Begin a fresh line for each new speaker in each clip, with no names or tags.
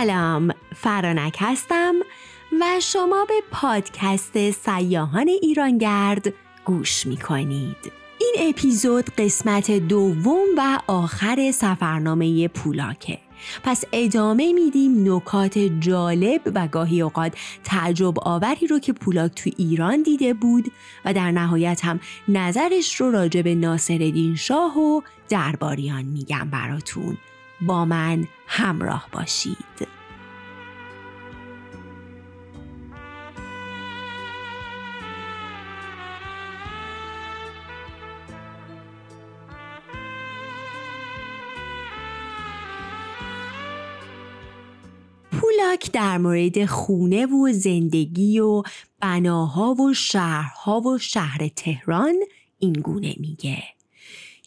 سلام فرانک هستم و شما به پادکست سیاهان ایرانگرد گوش می کنید. این اپیزود قسمت دوم و آخر سفرنامه پولاکه پس ادامه میدیم نکات جالب و گاهی اوقات تعجب آوری رو که پولاک تو ایران دیده بود و در نهایت هم نظرش رو راجع به ناصرالدین شاه و درباریان میگم براتون با من همراه باشید. پولاک در مورد خونه و زندگی و بناها و شهرها و شهر تهران این گونه میگه.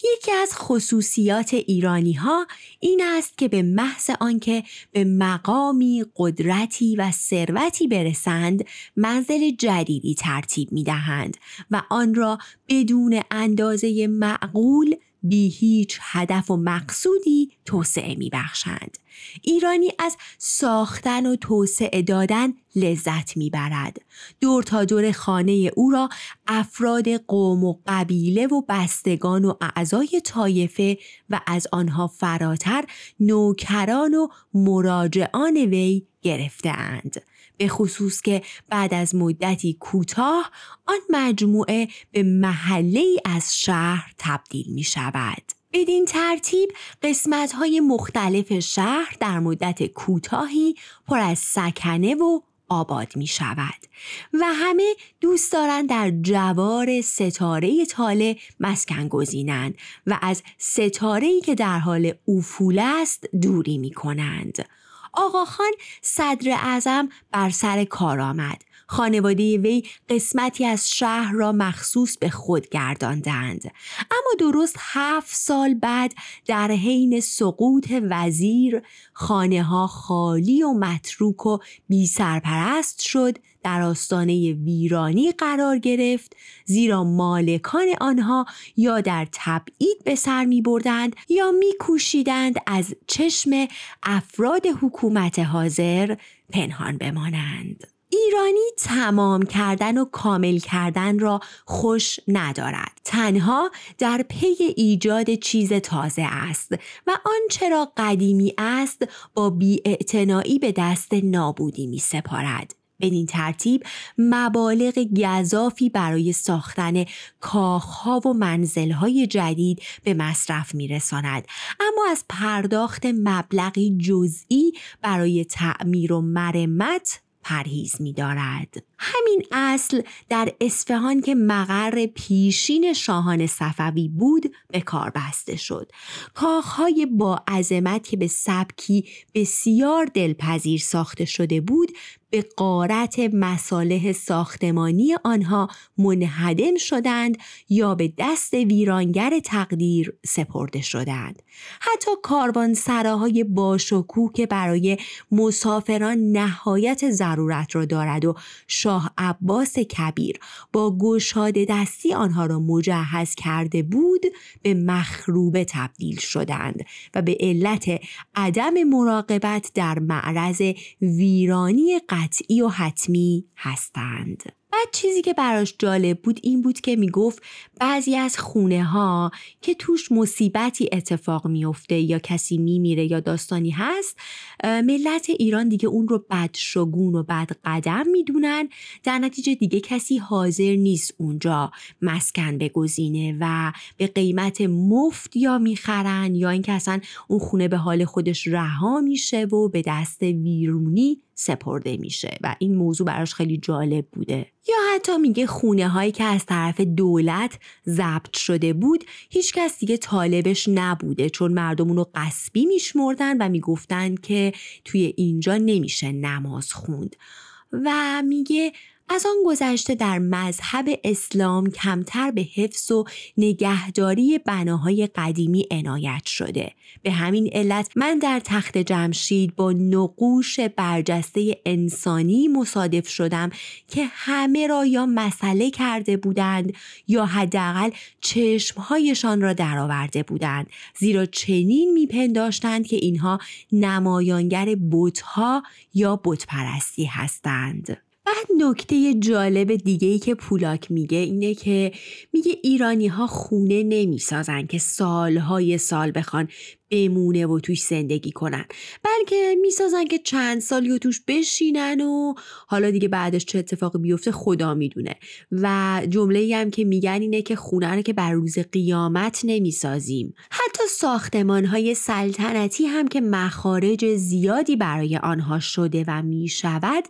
یکی از خصوصیات ایرانی ها این است که به محض آنکه به مقامی قدرتی و ثروتی برسند منزل جدیدی ترتیب می دهند و آن را بدون اندازه معقول بی هیچ هدف و مقصودی توسعه می بخشند. ایرانی از ساختن و توسعه دادن لذت می‌برد. دور تا دور خانه او را افراد قوم و قبیله و بستگان و اعضای طایفه و از آنها فراتر نوکران و مراجعان وی گرفتهاند. به خصوص که بعد از مدتی کوتاه آن مجموعه به محله از شهر تبدیل می شود. بدین ترتیب قسمت های مختلف شهر در مدت کوتاهی پر از سکنه و آباد می شود و همه دوست دارند در جوار ستاره تاله مسکن گزینند و از ستاره که در حال افول است دوری می کنند. آقاخان صدر اعظم بر سر کار آمد خانواده وی قسمتی از شهر را مخصوص به خود گرداندند اما درست هفت سال بعد در حین سقوط وزیر خانه ها خالی و متروک و بی سرپرست شد در آستانه ویرانی قرار گرفت زیرا مالکان آنها یا در تبعید به سر می بردند یا می کوشیدند از چشم افراد حکومت حاضر پنهان بمانند. ایرانی تمام کردن و کامل کردن را خوش ندارد. تنها در پی ایجاد چیز تازه است و آنچه را قدیمی است با بیاعتنایی به دست نابودی می سپارد بدین ترتیب مبالغ گذافی برای ساختن کاخها و منزلهای جدید به مصرف میرساند. اما از پرداخت مبلغی جزئی برای تعمیر و مرمت پرهیز می دارد. همین اصل در اصفهان که مقر پیشین شاهان صفوی بود به کار بسته شد. کاخهای با عظمت که به سبکی بسیار دلپذیر ساخته شده بود به قارت مصالح ساختمانی آنها منهدم شدند یا به دست ویرانگر تقدیر سپرده شدند. حتی کاروان سراهای باشکوه که برای مسافران نهایت ضرورت را دارد و شاه عباس کبیر با گشاده دستی آنها را مجهز کرده بود به مخروبه تبدیل شدند و به علت عدم مراقبت در معرض ویرانی قطعی و حتمی هستند. بعد چیزی که براش جالب بود این بود که می‌گفت بعضی از خونه ها که توش مصیبتی اتفاق میفته یا کسی میمیره یا داستانی هست ملت ایران دیگه اون رو بد شگون و بد قدم می‌دونن. در نتیجه دیگه کسی حاضر نیست اونجا مسکن بگزینه و به قیمت مفت یا می‌خرن یا اینکه اصلا اون خونه به حال خودش رها میشه و به دست ویرونی سپرده میشه. و این موضوع براش خیلی جالب بوده. یا حتی میگه خونه هایی که از طرف دولت ضبط شده بود هیچ کس دیگه طالبش نبوده چون مردم اونو قصبی میشمردن و می‌گفتن که توی اینجا نمیشه نماز خوند. و میگه از آن گذشته در مذهب اسلام کمتر به حفظ و نگهداری بناهای قدیمی عنایت شده. به همین علت من در تخت جمشید با نقوش برجسته انسانی مصادف شدم که همه را یا مسئله کرده بودند یا حداقل چشمهایشان را درآورده بودند. زیرا چنین میپنداشتند که اینها نمایانگر بتها یا بتپرستی هستند. بعد نکته جالب دیگه ای که پولاک میگه اینه که میگه ایرانی ها خونه نمی‌سازن که سالهای سال بخوان. بمونه و توش زندگی کنن. بلکه می‌سازن که چند سالی و توش بشینن و حالا دیگه بعدش چه اتفاقی بیفته خدا می‌دونه. و جمله هم که میگن اینه که خونه رو که بر روز قیامت نمی‌سازیم. حتی ساختمان های سلطنتی هم که مخارج زیادی برای آنها شده و می‌شود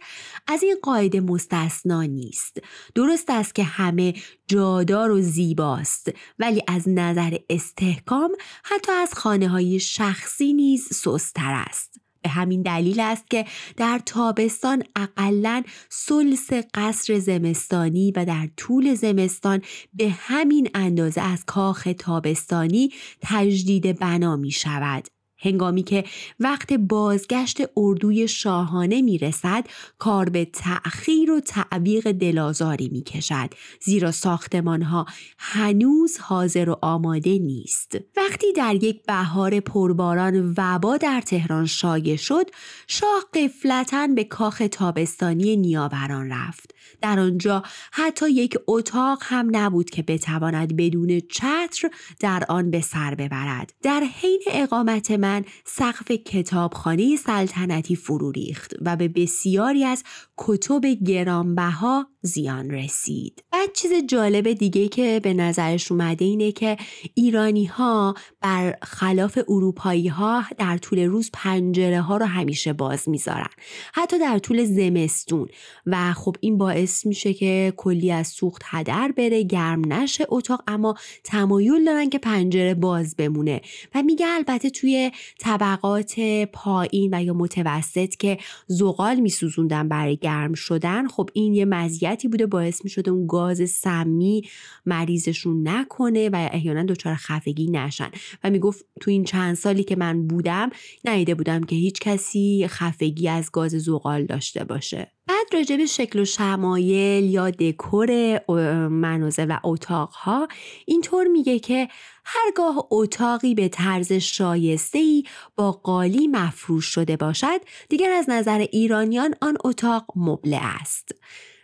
از این قاعده مستثنا نیست. درست است که همه جادار و زیباست. ولی از نظر استحکام حتی از خانه های شخصی نیز سستر است. به همین دلیل است که در تابستان اقلا سلس قصر زمستانی و در طول زمستان به همین اندازه از کاخ تابستانی تجدید بنا می شود هنگامی که وقت بازگشت اردوی شاهانه می رسد کار به تأخیر و تعویق دلازاری می کشد زیرا ساختمان ها هنوز حاضر و آماده نیست. وقتی در یک بهار پرباران وبا در تهران شایع شد شاه قفلتا به کاخ تابستانی نیاوران رفت. در آنجا. حتی یک اتاق هم نبود که بتواند بدون چتر در آن به سر ببرد. در حین اقامت من سقف کتابخانه سلطنتی فرو ریخت و به بسیاری از کتب گرانبها زیان رسید. بعد چیز جالب دیگه که به نظرش اومده اینه که ایرانی ها بر خلاف اروپایی ها در طول روز پنجره ها رو همیشه باز می‌ذارن. حتی در طول زمستون. و خب این باعث میشه که کلی از سوخت هدر بره گرم نشه اتاق اما تمایل دارن که پنجره باز بمونه. و میگه البته توی طبقات پایین و یا متوسط که زغال میسوزوندن برای گرم شدن خب این یه مزیتی بوده باعث می‌شده اون گاز سمی مریضشون نکنه و احیانا دچار خفگی نشن. و می‌گفت تو این چند سالی که من بودم ندیده بودم که هیچ کسی خفگی از گاز زغال داشته باشه. بعد راجع به شکل و شمایل یا دکور منازل و اتاقها اینطور میگه که هرگاه اتاقی به طرز شایسته ای با قالی مفروش شده باشد دیگر از نظر ایرانیان آن اتاق مبله است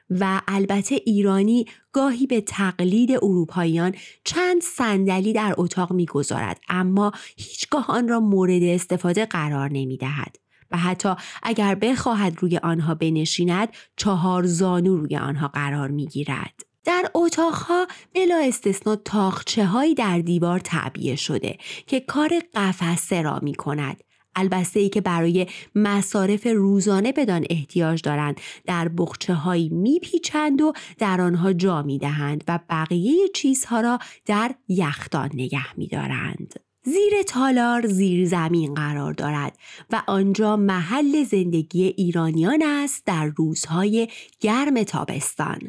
و البته ایرانی گاهی به تقلید اروپاییان چند صندلی در اتاق می‌گذارد اما هیچگاه آن را مورد استفاده قرار نمی دهد. و حتی اگر بخواهد روی آنها بنشیند چهار زانو روی آنها قرار می گیرد. در اتاقها بلا استثنا تاخچه در دیوار تعبیه شده که کار قفسه را می کند. البسته ای که برای مصارف روزانه بدان احتیاج دارند در بخچه هایی میپیچند و در آنها جا می دهند و بقیه چیزها را در یخدان نگه می دارند. زیر تالار زیر زمین قرار دارد و آنجا محل زندگی ایرانیان است در روزهای گرم تابستان.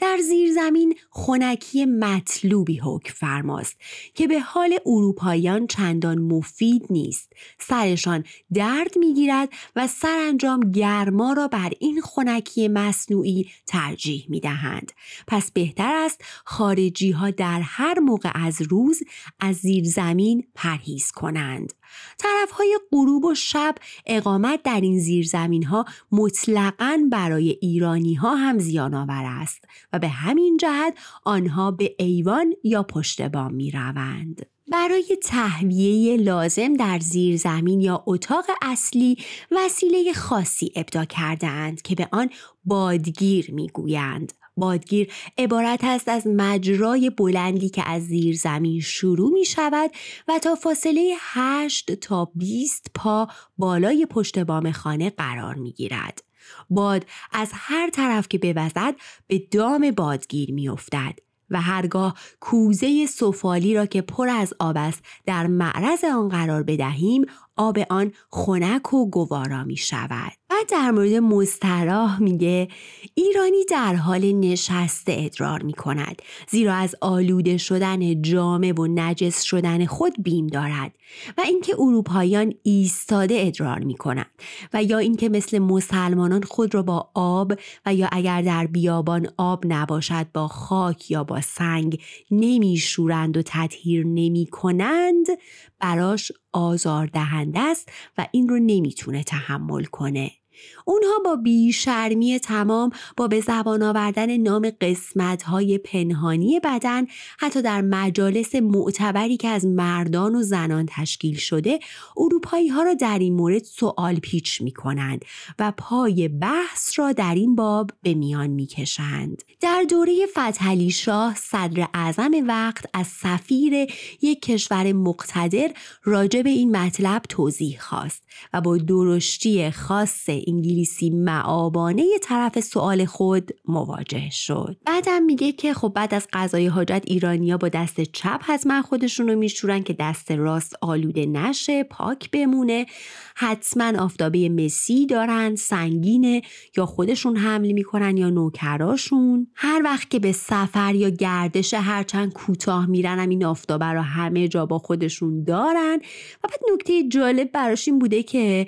در زیر زمین خونکی مطلوبی حکم فرماست که به حال اروپاییان چندان مفید نیست. سرشان درد می‌گیرد و سرانجام گرما را بر این خونکی مصنوعی ترجیح می دهند. پس بهتر است خارجی ها در هر موقع از روز از زیر زمین پرهیز کنند. طرف های غروب و شب اقامت در این زیرزمین ها مطلقا برای ایرانی ها هم زیان آور است و به همین جهت آنها به ایوان یا پشت بام می روند. برای تهویه لازم در زیر زمین یا اتاق اصلی وسیله خاصی ابدا کردهاند که به آن بادگیر می‌گویند بادگیر عبارت است از مجرای بلندی که از زیر زمین شروع می شود و تا فاصله 8 تا 20 پا بالای پشت بام خانه قرار می گیرد. باد از هر طرف که بوزد به دام بادگیر می افتد. و هرگاه کوزه سفالی را که پر از آب است در معرض آن قرار بدهیم آب آن خنک و گوارا می شود. بعد در مورد مستراح میگه ایرانی در حال نشسته ادرار می کند زیرا از آلوده شدن جامه و نجس شدن خود بیم دارد و اینکه اروپاییان ایستاده ادرار می کنند و یا اینکه مثل مسلمانان خود را با آب و یا اگر در بیابان آب نباشد با خاک یا با سنگ نمی شورند و تطهیر نمی کنند براش آزار دهنده است و این رو نمی‌تونه تحمل کنه. اونها با بیشرمی تمام با به زبان آوردن نام قسمت های پنهانی بدن حتی در مجالس معتبری که از مردان و زنان تشکیل شده اروپایی ها را در این مورد سوال پیچ می کنند و پای بحث را در این باب به میان می کشند. در دوره فتحعلی شاه صدر اعظم وقت از سفیر یک کشور مقتدر راجع این مطلب توضیح خواست و با درشتی خاص انگلیسی معابانه طرف سوال خود مواجه شد. بعدم میگه که خب بعد از قضای حاجت ایرانیا با دست چپ حتما خودشون رو میشورن که دست راست آلوده نشه پاک بمونه. حتما آفتابه مسی دارن سنگینه یا خودشون حمل می‌کنن یا نوکراشون. هر وقت که به سفر یا گردش هرچند کوتاه میرن هم این آفتابه رو همه جا با خودشون دارن. و بعد نکته جالب براش این بوده که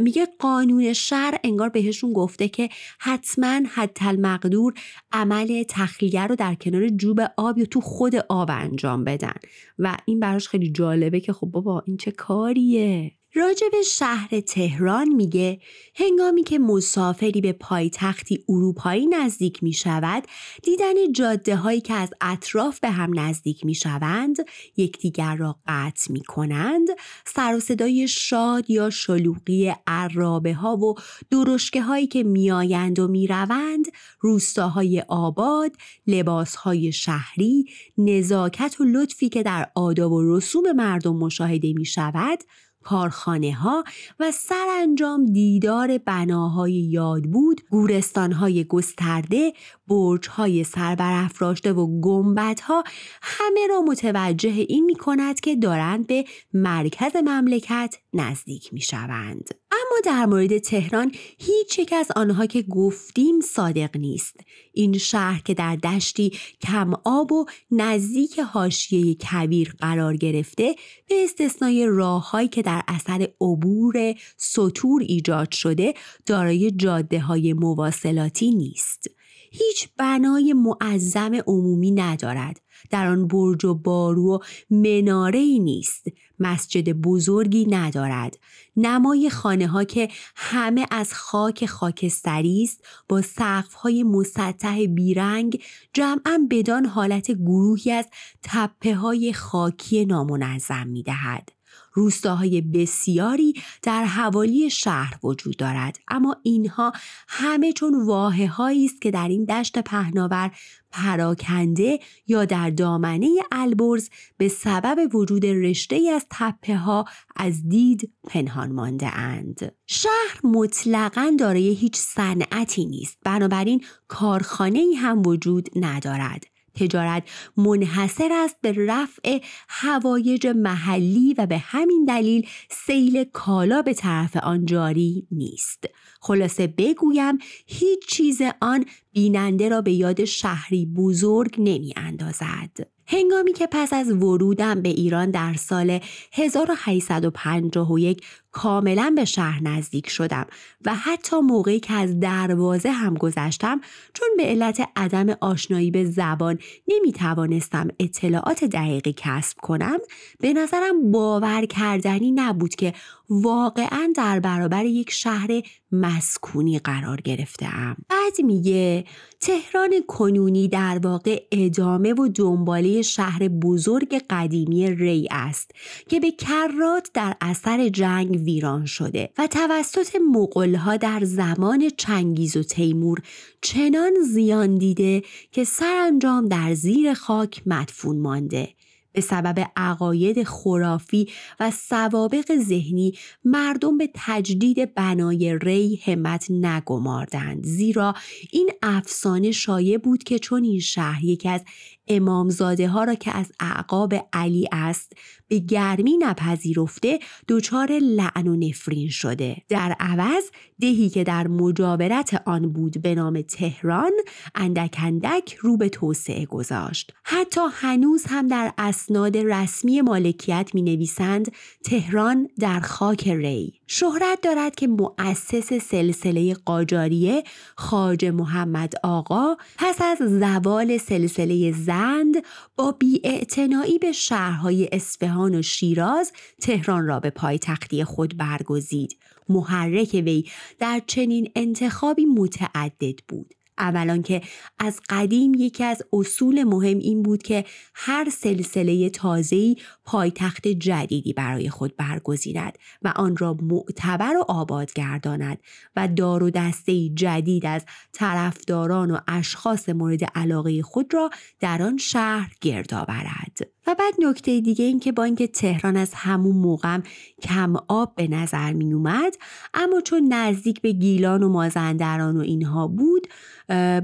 میگه قانون شهر انگار بهشون گفته که حتما حتی المقدور عمل تخلیه رو در کنار جوب آب یا تو خود آب انجام بدن. و این براش خیلی جالبه که خب بابا این چه کاریه؟ راجب شهر تهران میگه هنگامی که مسافری به پایتختی اروپایی نزدیک می شود دیدن جاده هایی که از اطراف به هم نزدیک می شوند یکدیگر را قطع می کنند سر و صدای شاد یا شلوغی عرابه ها و درشکه هایی که میآیند و می‌روند روستاهای آباد لباس های شهری نزاکت و لطفی که در آداب و رسوم مردم مشاهده می شود کارخانه ها و سرانجام دیدار بناهای یاد بود گورستانهای گسترده برجهای سربرافراشته و گنبدها همه را متوجه این می کند که دارند به مرکز مملکت نزدیک می شوند. اما در مورد تهران هیچ یک از آنها که گفتیم صادق نیست. این شهر که در دشتی کم آب و نزدیک حاشیه کبیر قرار گرفته به استثنای راههایی که در اثر عبور سطور ایجاد شده دارای جاده های مواصلاتی نیست. هیچ بنای معظم عمومی ندارد. در آن برج و بارو و مناره ای نیست. مسجد بزرگی ندارد. نمای خانه ها که همه از خاک خاکستری است با سقف های مسطح بیرنگ جمعا بدان حالت گروهی از تپه های خاکی نامنظم می دهد. روستاهای بسیاری در حوالی شهر وجود دارد اما اینها همه چون واحه است که در این دشت پهناور پراکنده یا در دامنه البرز به سبب وجود رشته از تپه ها از دید پنهان مانده اند. شهر مطلقا دارای هیچ صنعتی نیست بنابراین کارخانه ای هم وجود ندارد. تجارت منحصر است به رفع هوایج محلی و به همین دلیل سیل کالا به طرف آن جاری نیست. خلاصه بگویم هیچ چیز آن بیننده را به یاد شهری بزرگ نمی اندازد. هنگامی که پس از ورودم به ایران در سال 1851 کاملا به شهر نزدیک شدم و حتی موقعی که از دروازه هم گذشتم چون به علت عدم آشنایی به زبان نمی توانستم اطلاعات دقیقی کسب کنم به نظرم باور کردنی نبود که واقعا در برابر یک شهر مسکونی قرار گرفتم بعد میگه تهران کنونی در واقع ادامه و دنباله شهر بزرگ قدیمی ری است که به کرات در اثر جنگ ویران شده و توسط مغلها در زمان چنگیز و تیمور چنان زیان دیده که سرانجام در زیر خاک مدفون مانده. به سبب عقاید خرافی و سوابق ذهنی مردم به تجدید بنای ری همت نگماردند زیرا این افسانه شایع بود که چون این شهر یکی از امامزاده ها را که از اعقاب علی است به گرمی نپذیرفته دچار لعن و نفرین شده. در عوض دهی که در مجاورت آن بود به نام تهران اندک اندک رو به توسعه گذاشت. حتی هنوز هم در اسناد رسمی مالکیت می نویسند تهران در خاک ری. شهرت دارد که مؤسس سلسله قاجاریه خاج محمد آقا پس از زوال سلسله زند با بیاعتنایی به شهرهای اصفهان و شیراز تهران را به پایتختی خود برگزید. محرک وی در چنین انتخابی متعدد بود. اولا که از قدیم یکی از اصول مهم این بود که هر سلسله تازه‌ای پایتخت جدیدی برای خود برگزیند و آن را معتبر و آباد گرداند و دار و دسته جدید از طرفداران و اشخاص مورد علاقه خود را در آن شهر گرد آورد. و بعد نکته دیگه این که با اینکه تهران از همون موقع کم آب به نظر می اومد اما چون نزدیک به گیلان و مازندران و اینها بود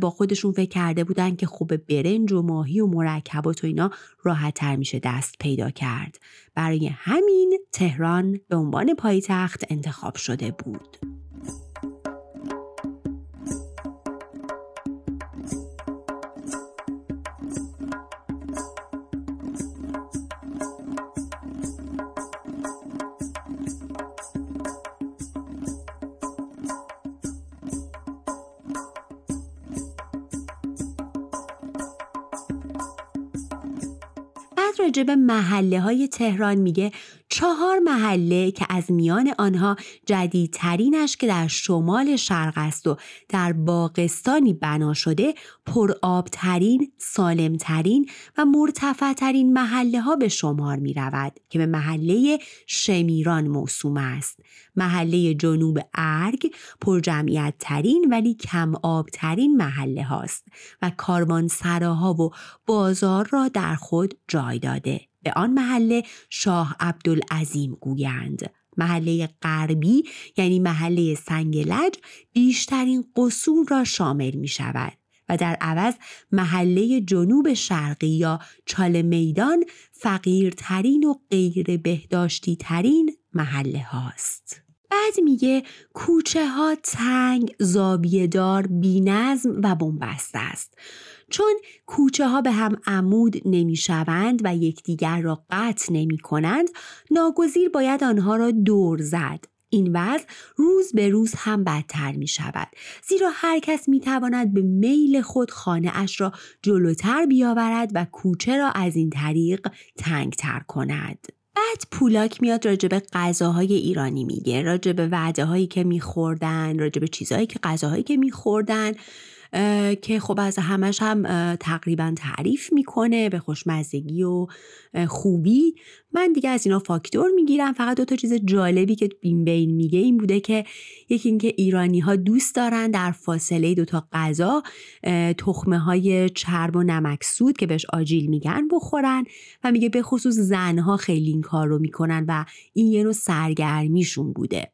با خودشون فکر کرده بودن که خوب برنج و ماهی و مرکبات و اینا راحت تر میشه دست پیدا کرد. برای همین تهران به عنوان پایتخت انتخاب شده بود. راجب محله های تهران میگه. چهار محله که از میان آنها جدیدترینش که در شمال شرق است و در باغستانی بنا شده پرآبترین، سالمترین و مرتفعترین محله ها به شمار می رود که به محله شمیران موسوم است. محله جنوب ارگ پرجمعیت ترین ولی کم آبترین محله هاست و کاروان سراها و بازار را در خود جای داده. به آن محله شاه عبدالعظیم گویند محله غربی یعنی محله سنگلج بیشترین قصور را شامل می شود و در عوض محله جنوب شرقی یا چال میدان فقیرترین و غیر بهداشتی ترین محله هاست. بعد میگه کوچه ها تنگ، زابیه دار، بی نظم و بنبسته است. چون کوچه ها به هم عمود نمی شوند و یکدیگر را قطع نمی کنند ناگزیر باید آنها را دور زد. این وضع روز به روز هم بدتر می شود زیرا هر کس می تواند به میل خود خانه اش را جلوتر بیاورد و کوچه را از این طریق تنگتر کند. بعد پولاک میاد راجع به غذاهای ایرانی میگه راجع به وعده هایی که میخوردن راجع به چیزهایی که غذاهایی که میخوردن. که خب از همش هم تقریبا تعریف می‌کنه به خوشمزگی و خوبی. من دیگه از اینا فاکتور می‌گیرم. فقط دو تا چیز جالبی که بین بین میگه این بوده که یکی اینکه ایرانی ها دوست دارن در فاصله دو تا غذا تخمه های چرب و نمکسود که بهش آجیل میگن بخورن و میگه به خصوص زنها خیلی این کار رو می‌کنن و این یه نوع سرگرمیشون بوده.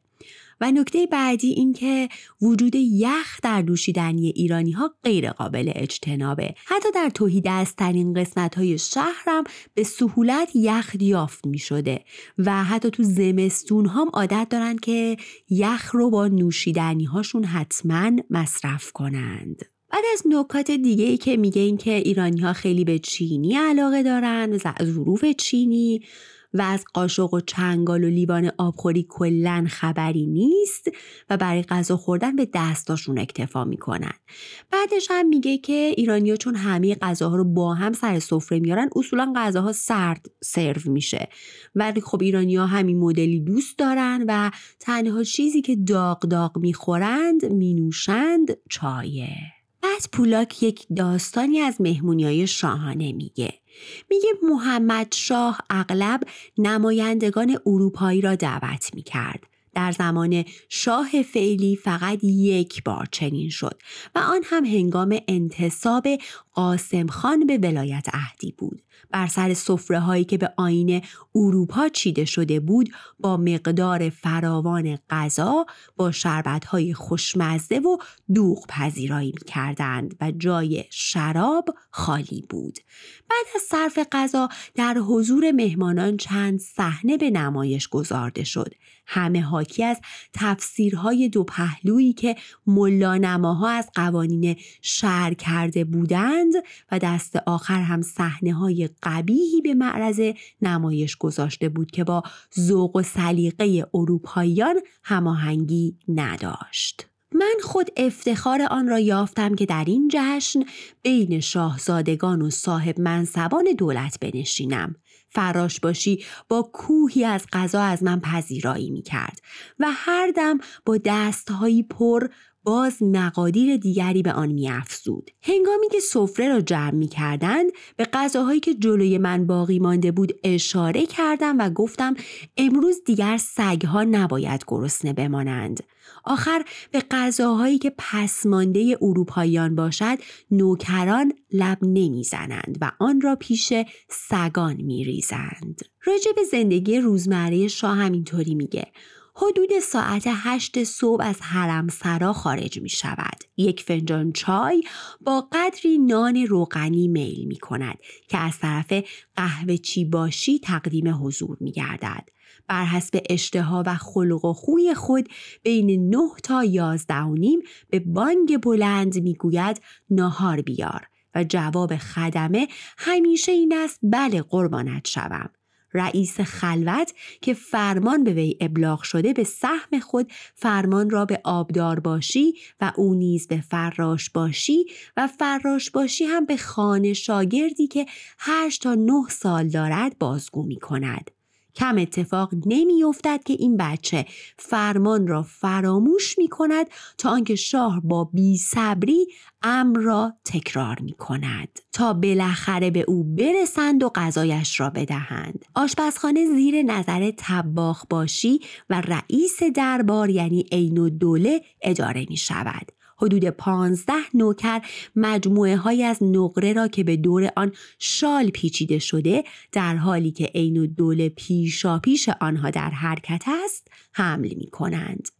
و نکته بعدی این که وجود یخ در دوشیدنی ایرانی ها غیر قابل اجتنابه. حتی در توهی دستترین قسمت های شهرم به سهولت یخ یافت می شده و حتی تو زمستون هم عادت دارن که یخ رو با نوشیدنی هاشون حتما مصرف کنند. بعد از نکات دیگه ای که میگه این که ایرانی ها خیلی به چینی علاقه دارن ظروف چینی و از قاشق و چنگال و لیوان آبخوری کلا خبری نیست و برای غذا خوردن به دستاشون اکتفا می‌کنن. بعدش هم میگه که ایرانیا چون همه غذاها رو با هم سر سفره میارن اصولا غذاها سرد سرو میشه. ولی خب ایرانیا همین مدلی دوست دارن و تنها چیزی که داغ داغ می‌خورند مینوشند چایه. بعد پولاک یک داستانی از مهمونی های شاهانه میگه. میگه محمد شاه اغلب نمایندگان اروپایی را دعوت می‌کرد. در زمان شاه فعلی فقط یک بار چنین شد و آن هم هنگام انتصاب قاسم خان به ولایت عهدی بود. بر سر سفره هایی که به آین اروپا چیده شده بود با مقدار فراوان غذا با شربت های خوشمزه و دوغ پذیرایی می کردند و جای شراب خالی بود. بعد از صرف غذا در حضور مهمانان چند صحنه به نمایش گذارده شد. همه حاکی از تفسیرهای دو پهلویی که ملانماها از قوانین شهر کرده بودند و دست آخر هم صحنه های قبیهی به معرض نمایش گذاشته بود که با ذوق و سلیقه اروپاییان هماهنگی نداشت. من خود افتخار آن را یافتم که در این جشن بین شاهزادگان و صاحب منصبان دولت بنشینم فراش باشی با کوهی از غذا از من پذیرایی می کرد و هر دم با دستهایی پر باز مقادیر دیگری به آن افزود. هنگامی که سفره را جمع می کردند به غذاهایی که جلوی من باقی مانده بود اشاره کردم و گفتم امروز دیگر سگها نباید گرسنه بمانند. آخر به غذاهایی که پسمانده اروپاییان باشد نوکران لب نمی‌زنند و آن را پیش سگان میریزند. راجع به زندگی روزمره شاه همینطوری میگه حدود ساعت هشت صبح از حرم سرا خارج می شود. یک فنجان چای با قدری نان روغنی میل می کند که از طرف قهوه چی باشی تقدیم حضور می گردد. بر حسب اشتها و خلق و خوی خود بین نه تا یازده و نیم به بانگ بلند می‌گوید ناهار بیار و جواب خدمه همیشه این است بله قربانت شوم رئیس خلوت که فرمان به وی ابلاغ شده به سهم خود فرمان را به آبدار باشی و او نیز به فراش باشی و فراش باشی هم به خانه شاگردی که هشت تا نه سال دارد بازگو می کند. کم اتفاق نمیافتد که این بچه فرمان را فراموش می کند تا آنکه شاه با بی صبری امر را تکرار می کند تا بالاخره به او برسند و غذایش را بدهند. آشپزخانه زیر نظر تباخ باشی و رئیس دربار یعنی عین دوله اداره می شود حدود پانزده نوکر مجموعه های از نقره را که به دور آن شال پیچیده شده در حالی که عین و دول پیشا پیش آنها در حرکت است حمل می کنند.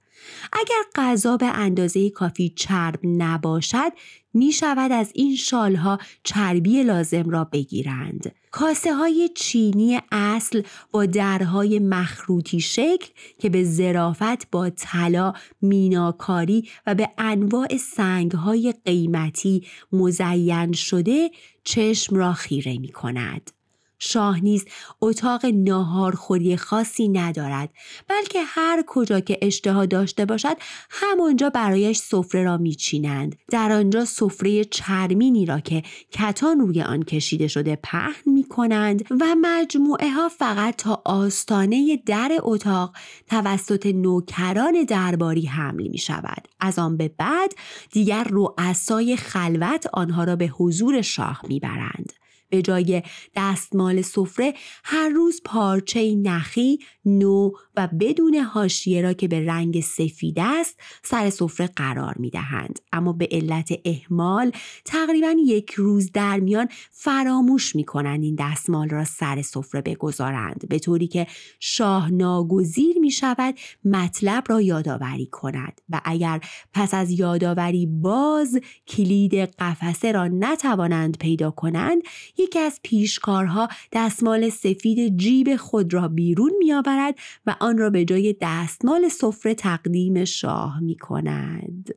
اگر غذا به اندازه کافی چرب نباشد می شود از این شالها چربی لازم را بگیرند. کاسه های چینی اصل با درهای مخروطی شکل که به زرافت با طلا، میناکاری و به انواع سنگ های قیمتی مزین شده چشم را خیره می کند. شاه نیز اتاق ناهارخوری خاصی ندارد بلکه هر کجا که اشتها داشته باشد همانجا برایش سفره را میچینند. در آنجا سفره چرمینی را که کتان روی آن کشیده شده پهن می کنند و مجموعه ها فقط تا آستانه در اتاق توسط نوکران درباری حمل می شود از آن به بعد دیگر رؤسای خلوت آنها را به حضور شاه می‌برند. به جای دستمال سفره هر روز پارچه نخی نو و بدون هاشیه را که به رنگ سفید است سر سفره قرار می دهند. اما به علت احمال تقریبا یک روز در میان فراموش می کنند این دستمال را سر سفره بگذارند به طوری که شاه ناگزیر می شود مطلب را یادآوری کند و اگر پس از یادآوری باز کلید قفسه را نتوانند پیدا کنند یکی از پیشکارها دستمال سفید جیب خود را بیرون میآورد و آن را به جای دستمال سفره تقدیم شاه می کند.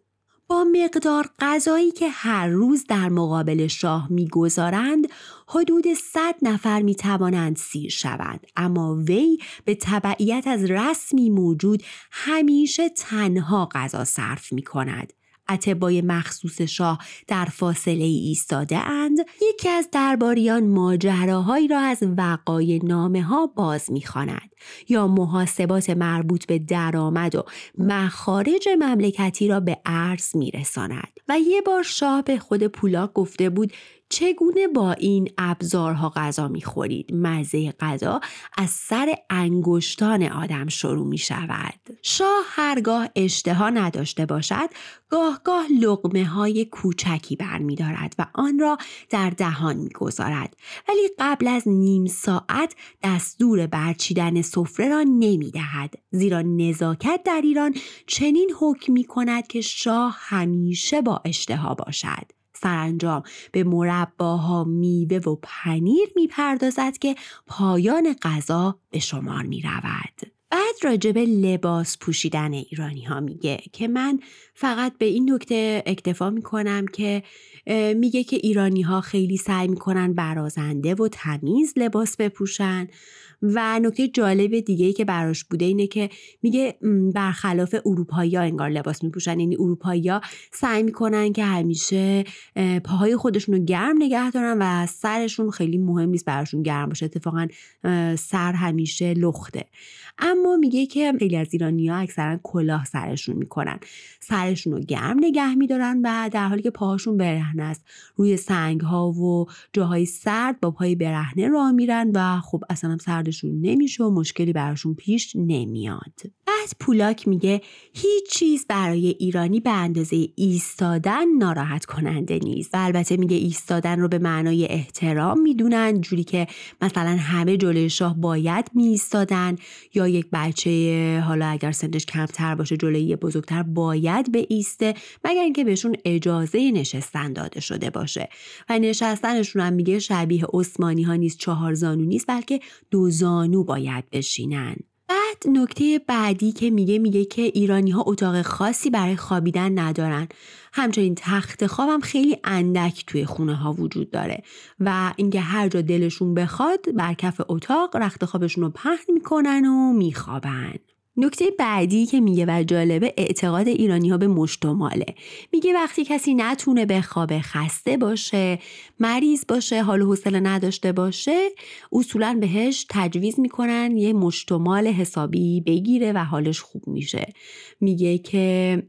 با مقدار غذایی که هر روز در مقابل شاه می‌گذارند حدود صد نفر می توانند سیر شوند اما وی به تبعیت از رسمی موجود همیشه تنها غذا صرف می کند اتبای مخصوص شاه در فاصله ای ایستاده اند یکی از درباریان ماجراهایی را از وقای نامه ها باز می‌خواند یا محاسبات مربوط به درآمد و مخارج مملکتی را به عرض میرساند. و یه بار شاه به خود پولاک گفته بود چگونه با این ابزارها غذا می‌خورید؟ مزه غذا از سر انگشتان آدم شروع می شود شاه هرگاه اشتها نداشته باشد گاه گاه های کوچکی برمیدارد و آن را در دهان می‌گذارد. ولی قبل از نیم ساعت دستور برچیدن سفره را نمی دهد زیرا نزاکت در ایران چنین حکم می کند که شاه همیشه با اشتها باشد. سرانجام به مرباها میوه و پنیر می‌پردازد که پایان غذا به شمار می رود. بعد راجب لباس پوشیدن ایرانی ها میگه که من فقط به این نکته اکتفا می‌کنم که میگه که ایرانی ها خیلی سعی می‌کنن برازنده و تمیز لباس بپوشن و نکته جالب دیگه ای که براش بوده اینه که میگه برخلاف اروپایی ها انگار لباس میپوشن. یعنی اروپایی ها سعی می‌کنن که همیشه پاهای خودشون رو گرم نگه دارن و سرشون خیلی مهم نیست براشون گرم باشه. اتفاقا سر همیشه لخته. اما میگه که خیلی از ایرانی ها اکثرا کلاه سرشون می‌کنن. سرشون رو گرم نگه میدارن و در حالی که پاهاشون برهنه است. روی سنگ ها و جاهای سرد با پای برهنه راه میرن و خب اصلا هم سردشون نمیشه و مشکلی براشون پیش نمیاد. بعد پولاک میگه هیچ چیز برای ایرانی به اندازه ایستادن ناراحت کننده نیست. و البته میگه ایستادن رو به معنای احترام می‌دونن جوری که مثلا همه جلوی شاه باید میایستادن یا یک بچه حالا اگر سنش کمتر باشه جلوی بزرگتر باید به ایسته مگر اینکه بهشون اجازه نشستن داده شده باشه. و نشستنشون هم میگه شبیه عثمانی ها نیست چهار زانو نیست بلکه دو زانو باید بشینن. بعد نکته بعدی که میگه میگه که ایرانی ها اتاق خاصی برای خوابیدن ندارن. همچنین تخت خوابم خیلی اندک توی خونه ها وجود داره و اینکه هر جا دلشون بخواد بر کف اتاق رخت خوابشون رو پهن می‌کنن و میخوابن. نکته بعدی که میگه و جالبه اعتقاد ایرانی ها به مشتماله میگه وقتی کسی نتونه به خواب خسته باشه مریض باشه حال حوصله نداشته باشه اصولا بهش تجویز می‌کنن یه مشتمال حسابی بگیره و حالش خوب میشه. میگه که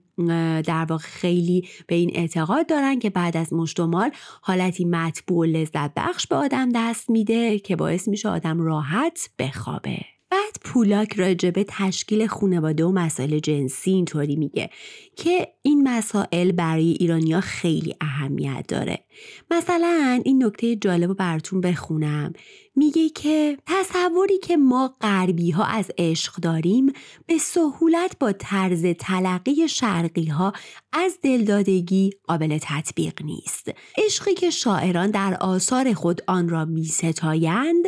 در واقع خیلی به این اعتقاد دارن که بعد از مشتمال حالتی مطبوع و لذت بخش به آدم دست میده که باعث میشه آدم راحت بخوابه. بعد پولاک راجبه تشکیل خانواده و مسائل جنسی اینطوری میگه که این مسائل برای ایرانیا خیلی اهمیت داره. مثلا این نکته جالب رو براتون بخونم. میگه که تصوری که ما غربی ها از عشق داریم به سهولت با طرز تلقی شرقی ها از دلدادگی قابل تطبیق نیست. عشقی که شاعران در آثار خود آن را می ستایند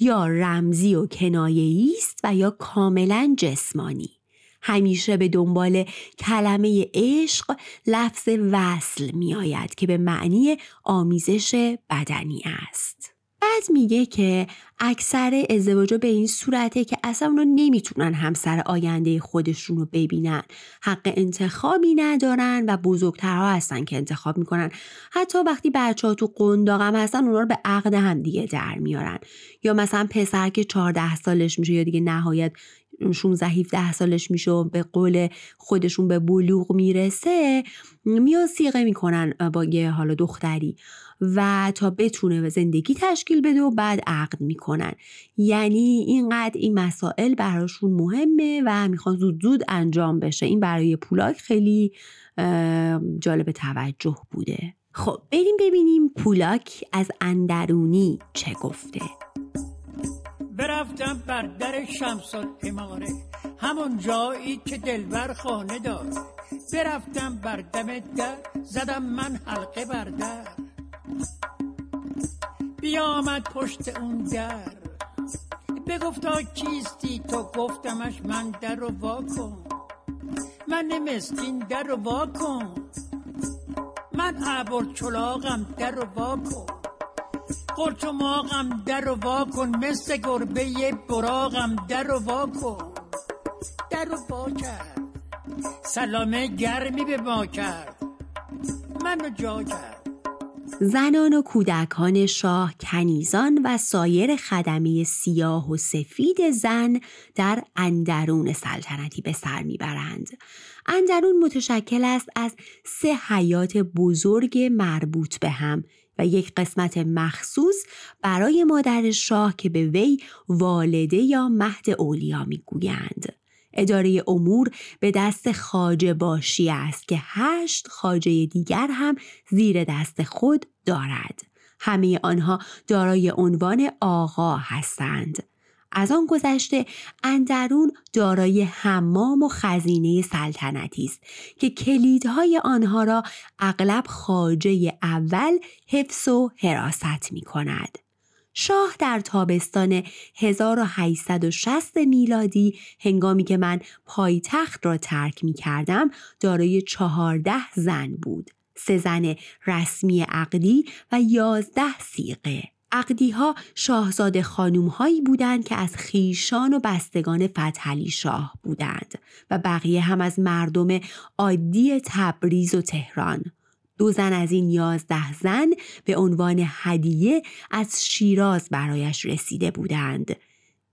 یا رمزی و کنایه است و یا کاملا جسمانی. همیشه به دنبال کلمه عشق لفظ وصل می آید که به معنی آمیزش بدنی است. بعد میگه که اکثر ازدواجا به این صورته که اصلا رو نمی‌تونن همسر آینده خودشون رو ببینن. حق انتخابی ندارن و بزرگترها هستن که انتخاب می‌کنن. حتی وقتی بچه ها تو قنداقم هستن اونا رو به عقد هم دیگه در میارن. یا مثلا پسر که 14 سالش میشه یا دیگه نهایت 16 17 سالش میشه و به قول خودشون به بلوغ می‌رسه میان سیغه می‌کنن با یه حالا دختری. و تا بتونه و زندگی تشکیل بده و بعد عقد می‌کنن. یعنی اینقدر این مسائل براشون مهمه و می‌خوان زود زود انجام بشه. این برای پولاک خیلی جالب توجه بوده. خب بریم ببینیم پولاک از اندرونی چه گفته.
برفتم بر در شمس اماره همون جایی که دلبر خانه داره. برفتم بر دم در زدم من حلقه بر در. بیامد پشت اون در. بگفتا کیستی تو؟ گفتمش من در رو واکن من مسکین در رو واکن من عبر چلاغم در رو واکن قرچماغم در رو واکن مثل گربه براغم در رو واکن در رو وا کرد. سلامه گرمی به ما کرد. منو جا کرد.
زنان و کودکان شاه کنیزان و سایر خدمه سیاه و سفید زن در اندرون سلطنتی به سر می‌برند. اندرون متشکل است از سه حیات بزرگ مربوط به هم و یک قسمت مخصوص برای مادر شاه که به وی والده یا مهد اولیا می‌گویند. اداره امور به دست خاجه باشی است که هشت خاجه دیگر هم زیر دست خود دارد. همه آنها دارای عنوان آقا هستند. از آن گذشته اندرون دارای حمام و خزینه سلطنتی است که کلیدهای آنها را اغلب خاجه اول حفظ و حراست می کند. شاه در تابستان 1860 میلادی هنگامی که من پایتخت را ترک می کردم دارای چهارده زن بود. سه زن رسمی عقدی و یازده سیقه. عقدی ها شاهزاده خانوم هایی بودند که از خیشان و بستگان فتحعلی شاه بودند و بقیه هم از مردم عادی تبریز و تهران. دو زن از این یازده زن به عنوان هدیه از شیراز برایش رسیده بودند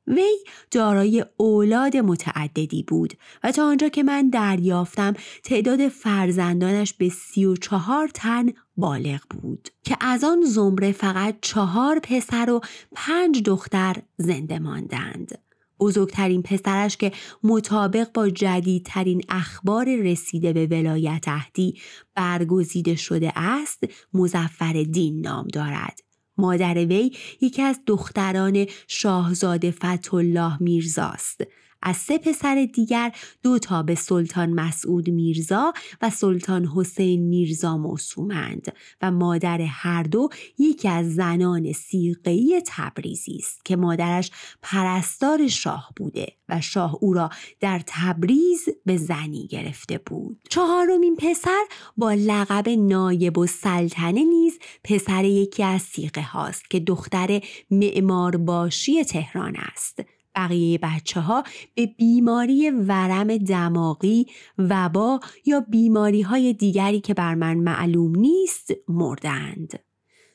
وی دارای اولاد متعددی بود و تا آنجا که من دریافتم تعداد فرزندانش به سی و چهار تن بالغ بود که از آن زمره فقط چهار پسر و پنج دختر زنده ماندند. بزرگترین پسرش که مطابق با جدیدترین اخبار رسیده به ولایت اهدی برگزیده شده است مزفر دین نام دارد. مادر وی یکی از دختران شاهزاده فتولاه میرزاست. از سه پسر دیگر دو تا به سلطان مسعود میرزا و سلطان حسین میرزا موسومند و مادر هر دو یکی از زنان سیقهی تبریزی است که مادرش پرستار شاه بوده و شاه او را در تبریز به زنی گرفته بود. چهارمین پسر با لقب نایب و سلطنه نیز پسر یکی از سیقه هاست که دختر معمار باشی تهران است. بقیه بچه ها به بیماری ورم دماغی وبا یا بیماری های دیگری که بر من معلوم نیست مردند.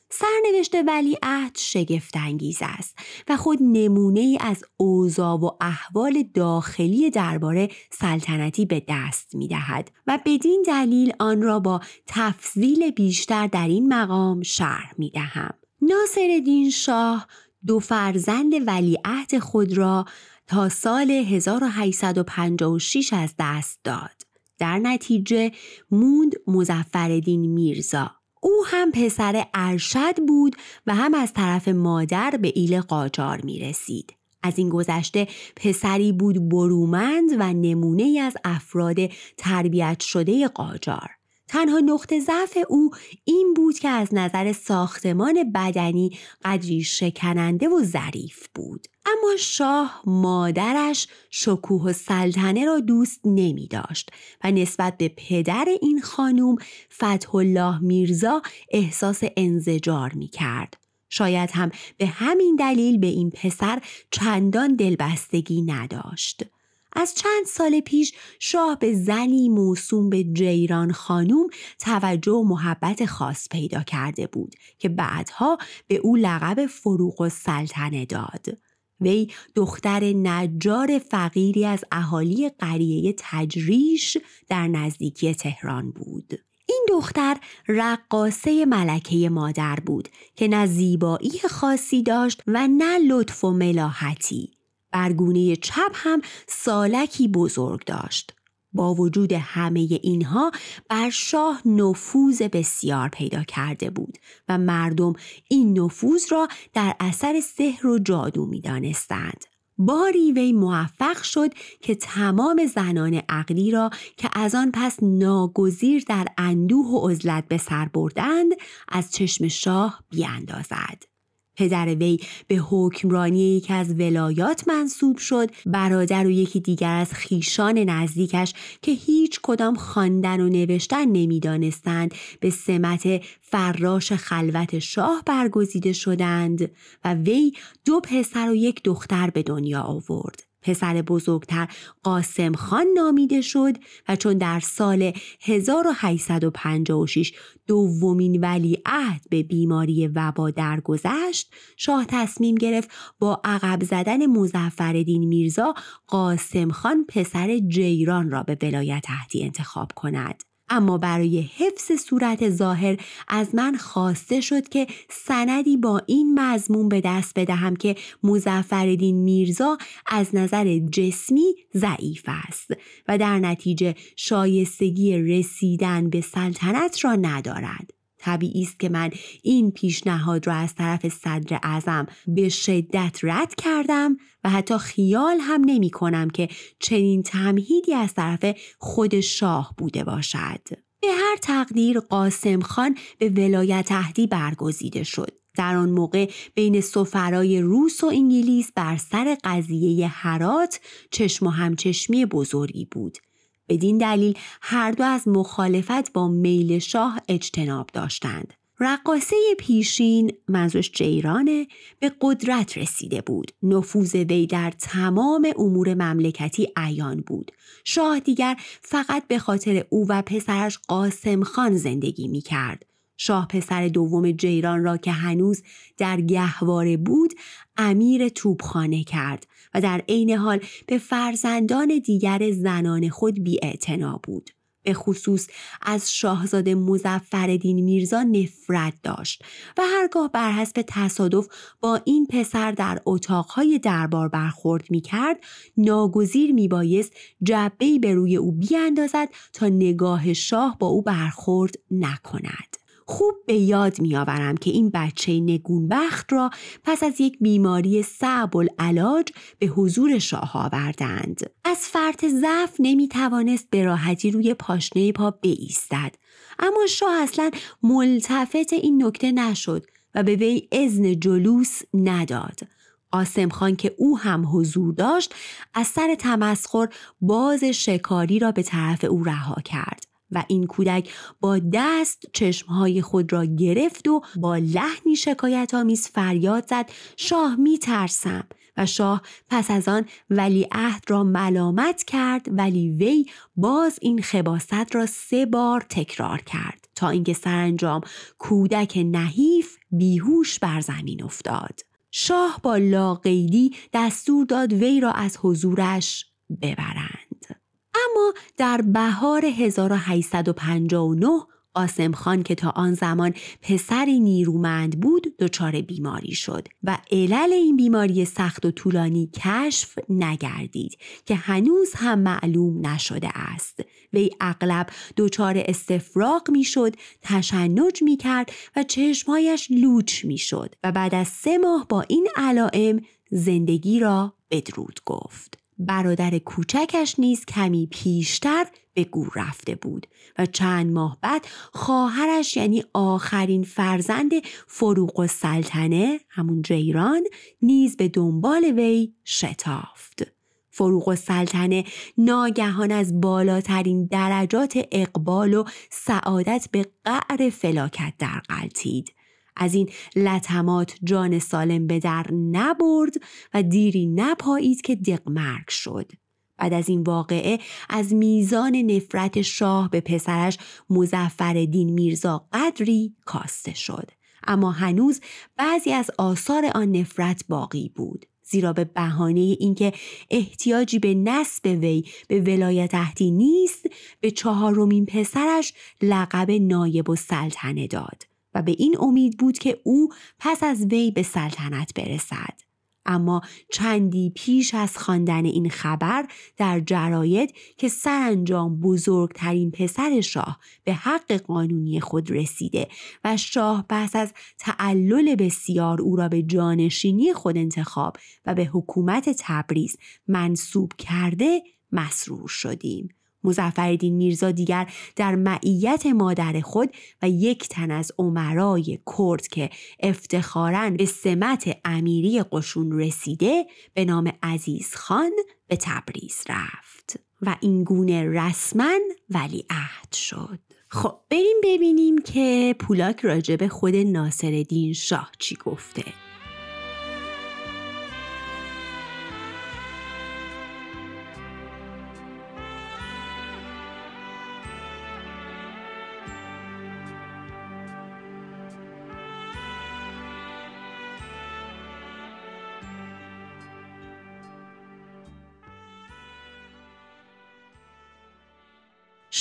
سرنوشت ولی عهد شگفتانگیز است و خود نمونه ای از اوضاع و احوال داخلی درباره سلطنتی به دست می دهد و بدین دلیل آن را با تفضیل بیشتر در این مقام شرح می دهم. ناصر شاه دو فرزند ولیعهد خود را تا سال 1856 از دست داد. در نتیجه موند مزفردین میرزا. او هم پسر ارشد بود و هم از طرف مادر به ایل قاجار می رسید. از این گذشته پسری بود برومند و نمونه از افراد تربیت شده قاجار. تنها نقطه ضعف او این بود که از نظر ساختمان بدنی قدری شکننده و ظریف بود اما شاه مادرش شکوه و سلطنه را دوست نمی داشت و نسبت به پدر این خانوم فتح الله میرزا احساس انزجار می کرد. شاید هم به همین دلیل به این پسر چندان دلبستگی نداشت. از چند سال پیش شاه به زنی موسوم به جیران خانوم توجه و محبت خاص پیدا کرده بود که بعدها به او لقب فروغ و سلطنه داد. وی دختر نجار فقیری از اهالی قریه تجریش در نزدیکی تهران بود. این دختر رقاسه ملکه مادر بود که نه زیبایی خاصی داشت و نه لطف و ملاحتی برگونه چپ هم سالکی بزرگ داشت. با وجود همه اینها بر شاه نفوذ بسیار پیدا کرده بود و مردم این نفوذ را در اثر سحر و جادو می دانستند. باری وی موفق شد که تمام زنان عقلی را که از آن پس ناگزیر در اندوه و عزلت به سر بردند از چشم شاه بیاندازد. پدر وی به حکمرانی یکی از ولایات منصوب شد. برادر و یکی دیگر از خیشان نزدیکش که هیچ کدام خواندن و نوشتن نمی‌دانستند. به سمت فراش خلوت شاه برگزیده شدند و وی دو پسر و یک دختر به دنیا آورد. پسر بزرگتر قاسم خان نامیده شد و چون در سال 1856 دومین ولی عهد به بیماری وبا درگذشت شاه تصمیم گرفت با عقب زدن مزفردین میرزا قاسم خان پسر جیران را به ولایت عهدی انتخاب کند. اما برای حفظ صورت ظاهر از من خواسته شد که سندی با این مضمون به دست بدهم که مزفردین میرزا از نظر جسمی ضعیف است و در نتیجه شایستگی رسیدن به سلطنت را ندارد. طبیعی است که من این پیشنهاد را از طرف صدر اعظم به شدت رد کردم و حتی خیال هم نمی کنم که چنین تمهیدی از طرف خود شاه بوده باشد. به هر تقدیر قاسم خان به ولایت اهدی برگزیده شد. در آن موقع بین سفرای روس و انگلیس بر سر قضیه هرات چشم و همچشمی بزرگی بود بدین دلیل هر دو از مخالفت با میل شاه اجتناب داشتند. رقاسه پیشین منظورش جیرانه به قدرت رسیده بود. نفوذ وی در تمام امور مملکتی عیان بود. شاه دیگر فقط به خاطر او و پسرش قاسم خان زندگی می کرد. شاه پسر دوم جیران را که هنوز در گهواره بود امیر توبخانه کرد و در عین حال به فرزندان دیگر زنان خود بی بود. به خصوص از شاهزاده مزفردین میرزا نفرت داشت و هرگاه بر حسب تصادف با این پسر در اتاقهای دربار برخورد می کرد ناگزیر می بایست جبهی به روی او بیاندازد تا نگاه شاه با او برخورد نکند. خوب به یاد میآورم که این بچه نگونبخت را پس از یک بیماری صعب العلاج به حضور شاه آوردند. از فرط ضعف نمی توانست به راحتی روی پاشنه پا بایستد. اما شاه اصلا ملتفت این نکته نشد و به وی اذن جلوس نداد. قاسم خان که او هم حضور داشت از سر تمسخر باز شکاری را به طرف او رها کرد. و این کودک با دست چشمهای خود را گرفت و با لحنی شکایت آمیز فریاد زد شاه می ترسم و شاه پس از آن ولی عهد را ملامت کرد ولی وی باز این خباست را سه بار تکرار کرد تا اینکه سرانجام کودک نحیف بیهوش بر زمین افتاد. شاه با لاقیدی دستور داد وی را از حضورش ببرند. اما در بهار 1859 قاسم خان که تا آن زمان پسری نیرومند بود دچار بیماری شد و علل این بیماری سخت و طولانی کشف نگردید که هنوز هم معلوم نشده است. وی اغلب دچار استفراغ می‌شد تشنج می کرد و چشمهایش لوچ می شد و بعد از سه ماه با این علائم زندگی را بدرود گفت. برادر کوچکش نیز کمی پیشتر به گور رفته بود و چند ماه بعد خواهرش یعنی آخرین فرزند فروغ و سلطنه همون جیران نیز به دنبال وی شتافت. فروغ و سلطنه ناگهان از بالاترین درجات اقبال و سعادت به قعر فلاکت در قلتید از این لطمات جان سالم به در نبرد و دیری نپایید که دقمرگ شد. بعد از این واقعه از میزان نفرت شاه به پسرش مزفر دین میرزا قدری کاسته شد. اما هنوز بعضی از آثار آن نفرت باقی بود. زیرا به بهانه اینکه احتیاجی به نسب وی به ولایت تحتی نیست به چهارمین پسرش لقب نایب و سلطنه داد و به این امید بود که او پس از وی به سلطنت برسد. اما چندی پیش از خواندن این خبر در جراید که سرانجام بزرگترین پسر شاه به حق قانونی خود رسیده و شاه پس از تعلل بسیار او را به جانشینی خود انتخاب و به حکومت تبریز منصوب کرده مسرور شدیم. مزفردین میرزا دیگر در معیت مادر خود و یک تن از عمرای کرد که افتخارا به سمت امیری قشون رسیده به نام عزیز خان به تبریز رفت. و این گونه رسما ولی عهد شد. خب بریم ببینیم که پولاک راجب خود ناصرالدین شاه چی گفته.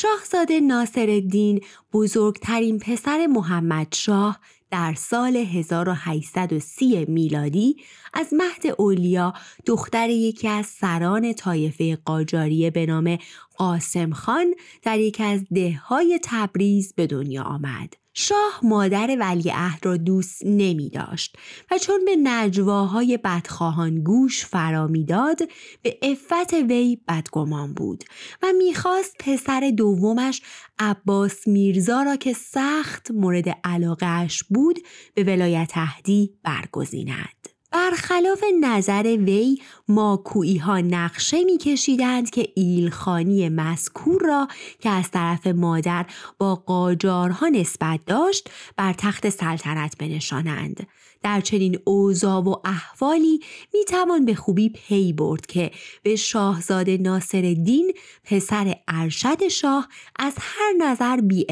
شاهزاده ناصرالدین بزرگترین پسر محمد شاه در سال 1830 میلادی از مهد اولیا دختر یکی از سران طایفه قاجاریه به نام قاسم خان در یکی از دههای تبریز به دنیا آمد. شاه مادر ولیعهد را دوست نمی داشت و چون به نجواهای بدخواهان گوش فرا می‌داد به افت وی بدگمان بود و می‌خواست پسر دومش عباس میرزا را که سخت مورد علاقهش بود به ولایت اهدی برگزیند. برخلاف نظر وی ماکویی ها نقشه میکشیدند که ایلخانی مذکور را که از طرف مادر با قاجارها نسبت داشت بر تخت سلطنت بنشانند در چنین اوضاع و احوالی می توان به خوبی پی برد که به شاهزاده ناصر دین پسر ارشد شاه از هر نظر بی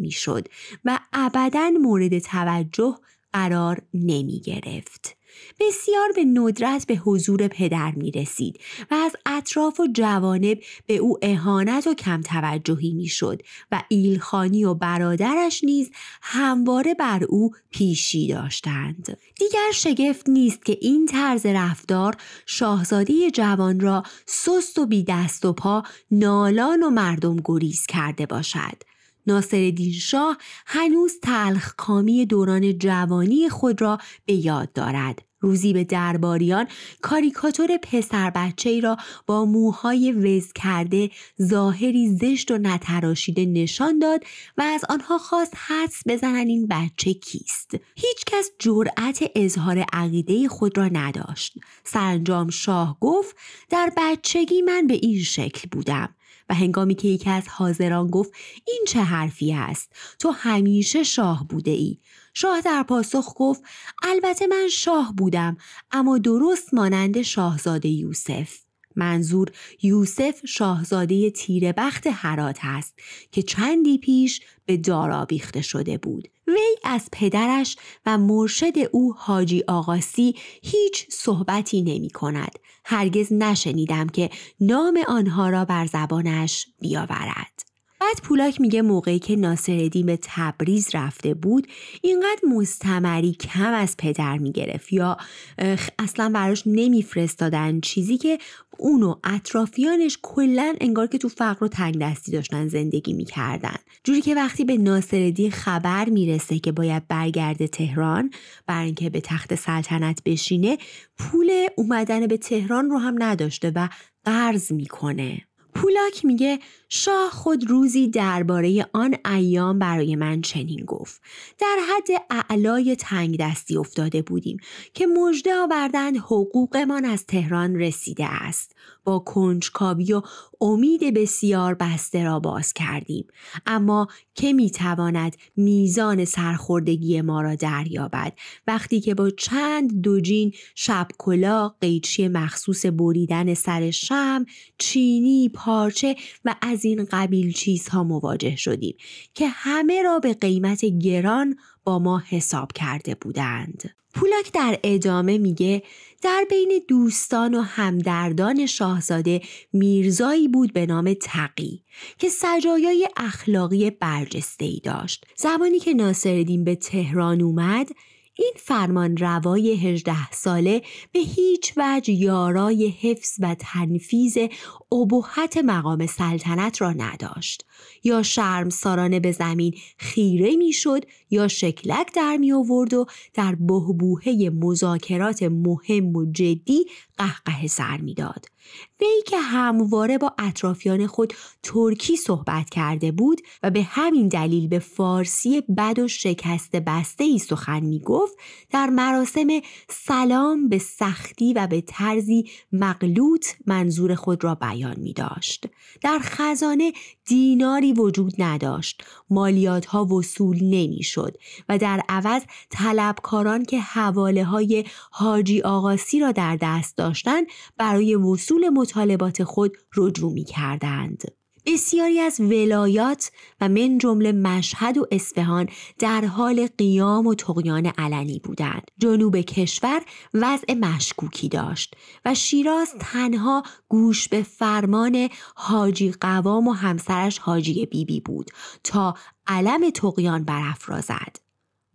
می شد و ابدا مورد توجه قرار نمی گرفت. بسیار به ندرت به حضور پدر می رسید و از اطراف و جوانب به او اهانت و کم توجهی می شد و ایلخانی و برادرش نیز همواره بر او پیشی داشتند. دیگر شگفت نیست که این طرز رفتار شاهزاده جوان را سست و بی دست و پا نالان و مردم گریز کرده باشد. ناصر شاه هنوز تلخ کامی دوران جوانی خود را به یاد دارد. روزی به درباریان کاریکاتور پسر بچه ای را با موهای وز کرده ظاهری زشت و نتراشیده نشان داد و از آنها خواست حدس بزنن این بچه کیست. هیچ کس جرأت اظهار عقیده خود را نداشت. سرانجام شاه گفت در بچگی من به این شکل بودم. و هنگامی که یکی از حاضران گفت این چه حرفی است؟ تو همیشه شاه بوده ای. شاه در پاسخ گفت البته من شاه بودم اما درست مانند شاهزاده یوسف. منظور یوسف شاهزاده تیربخت حرات است که چندی پیش به دار بیخته شده بود. وی از پدرش و مرشد او حاجی آقاسی هیچ صحبتی نمی کند. هرگز نشنیدم که نام آنها را بر زبانش بیاورد. بعد پولاک میگه موقعی که ناصرالدین به تبریز رفته بود اینقدر مستمری کم از پدر می‌گرفت یا اصلا براش نمیفرستادن چیزی که اون و اطرافیانش کلا انگار که تو فقر و تنگ دستی داشتن زندگی می‌کردن. جوری که وقتی به ناصرالدین خبر می‌رسه که باید برگرده تهران برای اینکه به تخت سلطنت بشینه پول اومدن به تهران رو هم نداشته و قرض می‌کنه. پولاک میگه شاه خود روزی درباره آن ایام برای من چنین گفت. در حد اعلای تنگ دستی افتاده بودیم که مژده آوردند حقوقمان از تهران رسیده است. با کنجکاوی و امید بسیار بسته را باز کردیم. اما که می‌تواند میزان سرخوردگی ما را دریابد؟ وقتی که با چند دوجین شبکلا قیچی مخصوص بریدن سر شم چینی پارچه و از این قبیل چیزها مواجه شدیم که همه را به قیمت گران با ما حساب کرده بودند. پولک در ادامه میگه در بین دوستان و همدردان شاهزاده میرزایی بود به نام تقی که سجایای اخلاقی برجسته ای داشت. زمانی که ناصرالدین به تهران اومد این فرمان روای هجده ساله به هیچ وجه یارای حفظ و تنفیز ابهت مقام سلطنت را نداشت. یا شرم سارانه به زمین خیره می‌شد یا شکلک در می آورد و در بهبوهه مذاکرات مهم و جدی قهقه سر می‌داد. وی که همواره با اطرافیان خود ترکی صحبت کرده بود و به همین دلیل به فارسی بد و شکست بسته ای سخن می گفت در مراسم سلام به سختی و به طرزی مغلوط منظور خود را بیان می داشت. در خزانه دیناری وجود نداشت مالیات ها وصول نمی شد و در عوض طلبکاران که حواله های حاجی آقاسی را در دست داشتند برای وصول مطالبات خود رجوع می کردند. بسیاری از ولایات و من جمله مشهد و اصفهان در حال قیام و تقیان علنی بودند. جنوب کشور وضع مشکوکی داشت و شیراز تنها گوش به فرمان حاجی قوام و همسرش حاجی بیبی بود تا علم تقیان برافرازد.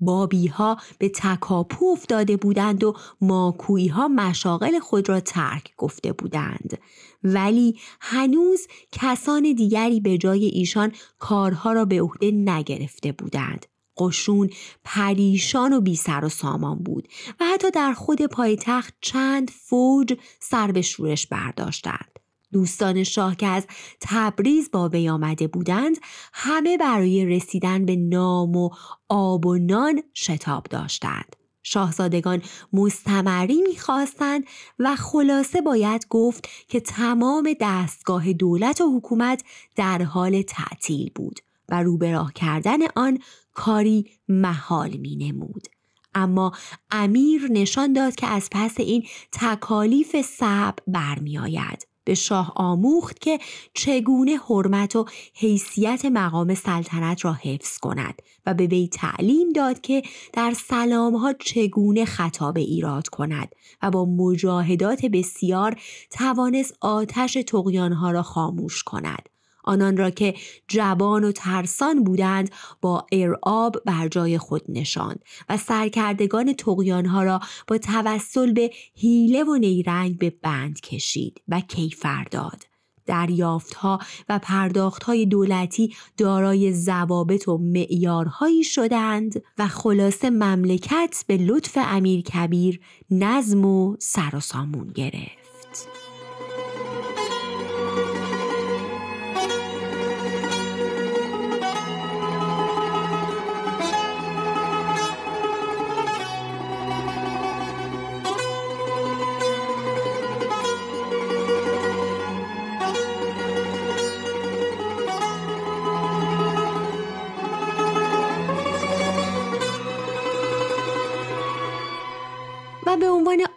بابی ها به تکاپو افتاده بودند و ماکویی ها مشاغل خود را ترک گفته بودند. ولی هنوز کسان دیگری به جای ایشان کارها را به عهده نگرفته بودند. قشون پریشان و بی سر و سامان بود و حتی در خود پایتخت چند فوج سر به شورش برداشتند. دوستان شاه که از تبریز با وی آمده بودند همه برای رسیدن به نام و آب و نان شتاب داشتند شاهزادگان مستمری می‌خواستند و خلاصه باید گفت که تمام دستگاه دولت و حکومت در حال تعطیل بود و روبراه کردن آن کاری محال می نمود. اما امیر نشان داد که از پس این تکالیف صعب برمی آید. به شاه آموخت که چگونه حرمت و حیثیت مقام سلطنت را حفظ کند و به وی تعلیم داد که در سلامها چگونه خطاب ایراد کند و با مجاهدات بسیار توانست آتش تقیانها را خاموش کند. آنان را که جبان و ترسان بودند با ارعاب بر جای خود نشاند و سرکردگان تقیانها را با توسل به حیله و نیرنگ به بند کشید و کیفر داد. دریافتها و پرداختهای دولتی دارای ضوابط و معیارهایی شدند و خلاصه مملکت به لطف امیر کبیر نظم و سر و سامون گرفت.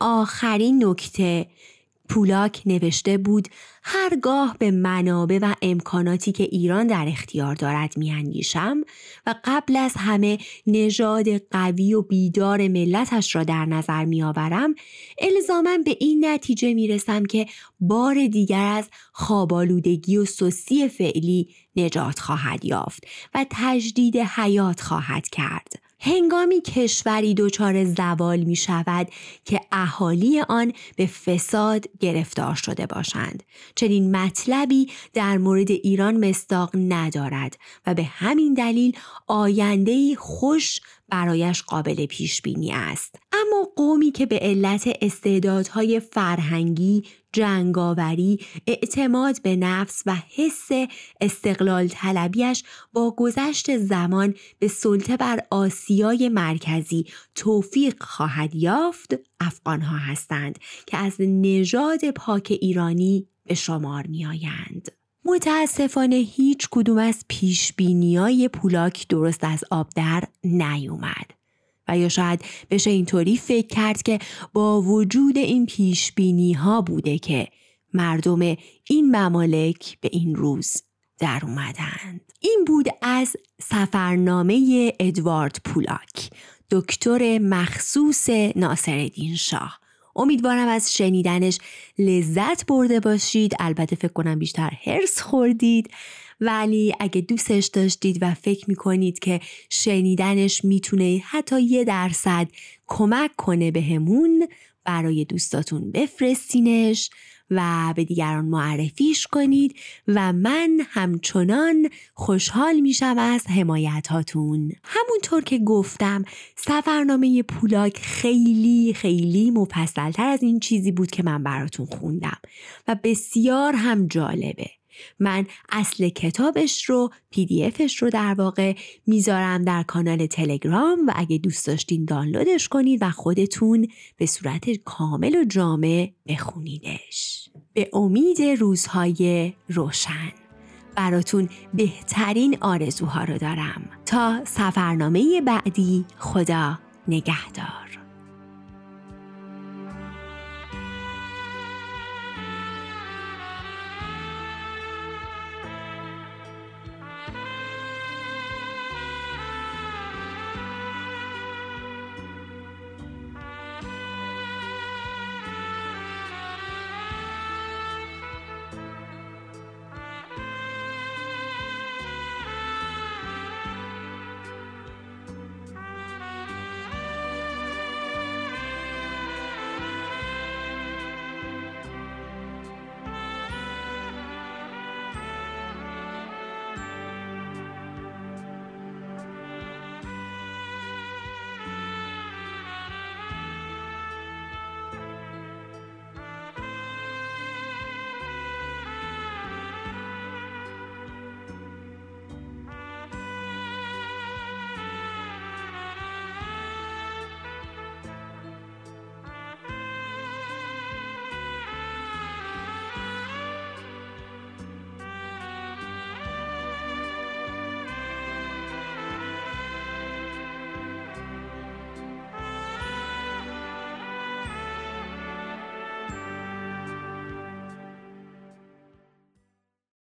آخرین نکته پولاک نوشته بود هرگاه به منابع و امکاناتی که ایران در اختیار دارد میاندیشم و قبل از همه نژاد قوی و بیدار ملتش را در نظر میآورم الزاما به این نتیجه می‌رسم که بار دیگر از خوابالودگی و سستی فعلی نجات خواهد یافت و تجدید حیات خواهد کرد. هنگامی کشوری دچار زوال می شود که اهالی آن به فساد گرفتار شده باشند. چنین مطلبی در مورد ایران مستاق ندارد و به همین دلیل آینده خوش برایش قابل پیش بینی است. اما قومی که به علت استعدادهای فرهنگی جنگاوری اعتماد به نفس و حس استقلال طلبیش با گذشت زمان به سلطه بر آسیای مرکزی توفیق خواهد یافت افغانها هستند که از نژاد پاک ایرانی به شمار می آیند. متاسفانه هیچ کدوم از پیش های پولاک درست از آب در نیومد و یا شاید بشه اینطوری فکر کرد که با وجود این پیش ها بوده که مردم این ممالک به این روز در اومدند. این بود از سفرنامه ادوارد پولاک دکتر مخصوص ناصرالدین شاه. امیدوارم از شنیدنش لذت برده باشید. البته فکر کنم بیشتر هرس خوردید. ولی اگه دوستش داشتید و فکر می‌کنید که شنیدنش می‌تونه حتی یه درصد کمک کنه بهمون برای دوستاتون بفرستینش و به دیگران معرفیش کنید و من همچنان خوشحال میشم از حمایت هاتون همونطور که گفتم سفرنامه پولاک خیلی خیلی مفصلتر از این چیزی بود که من براتون خوندم و بسیار هم جالبه. من اصل کتابش رو پی دی افش رو در واقع می‌ذارم در کانال تلگرام و اگه دوست داشتین دانلودش کنید و خودتون به صورت کامل و جامع بخونیدش به امید روزهای روشن. براتون بهترین آرزوها رو دارم. تا سفرنامه بعدی خدا نگهدار.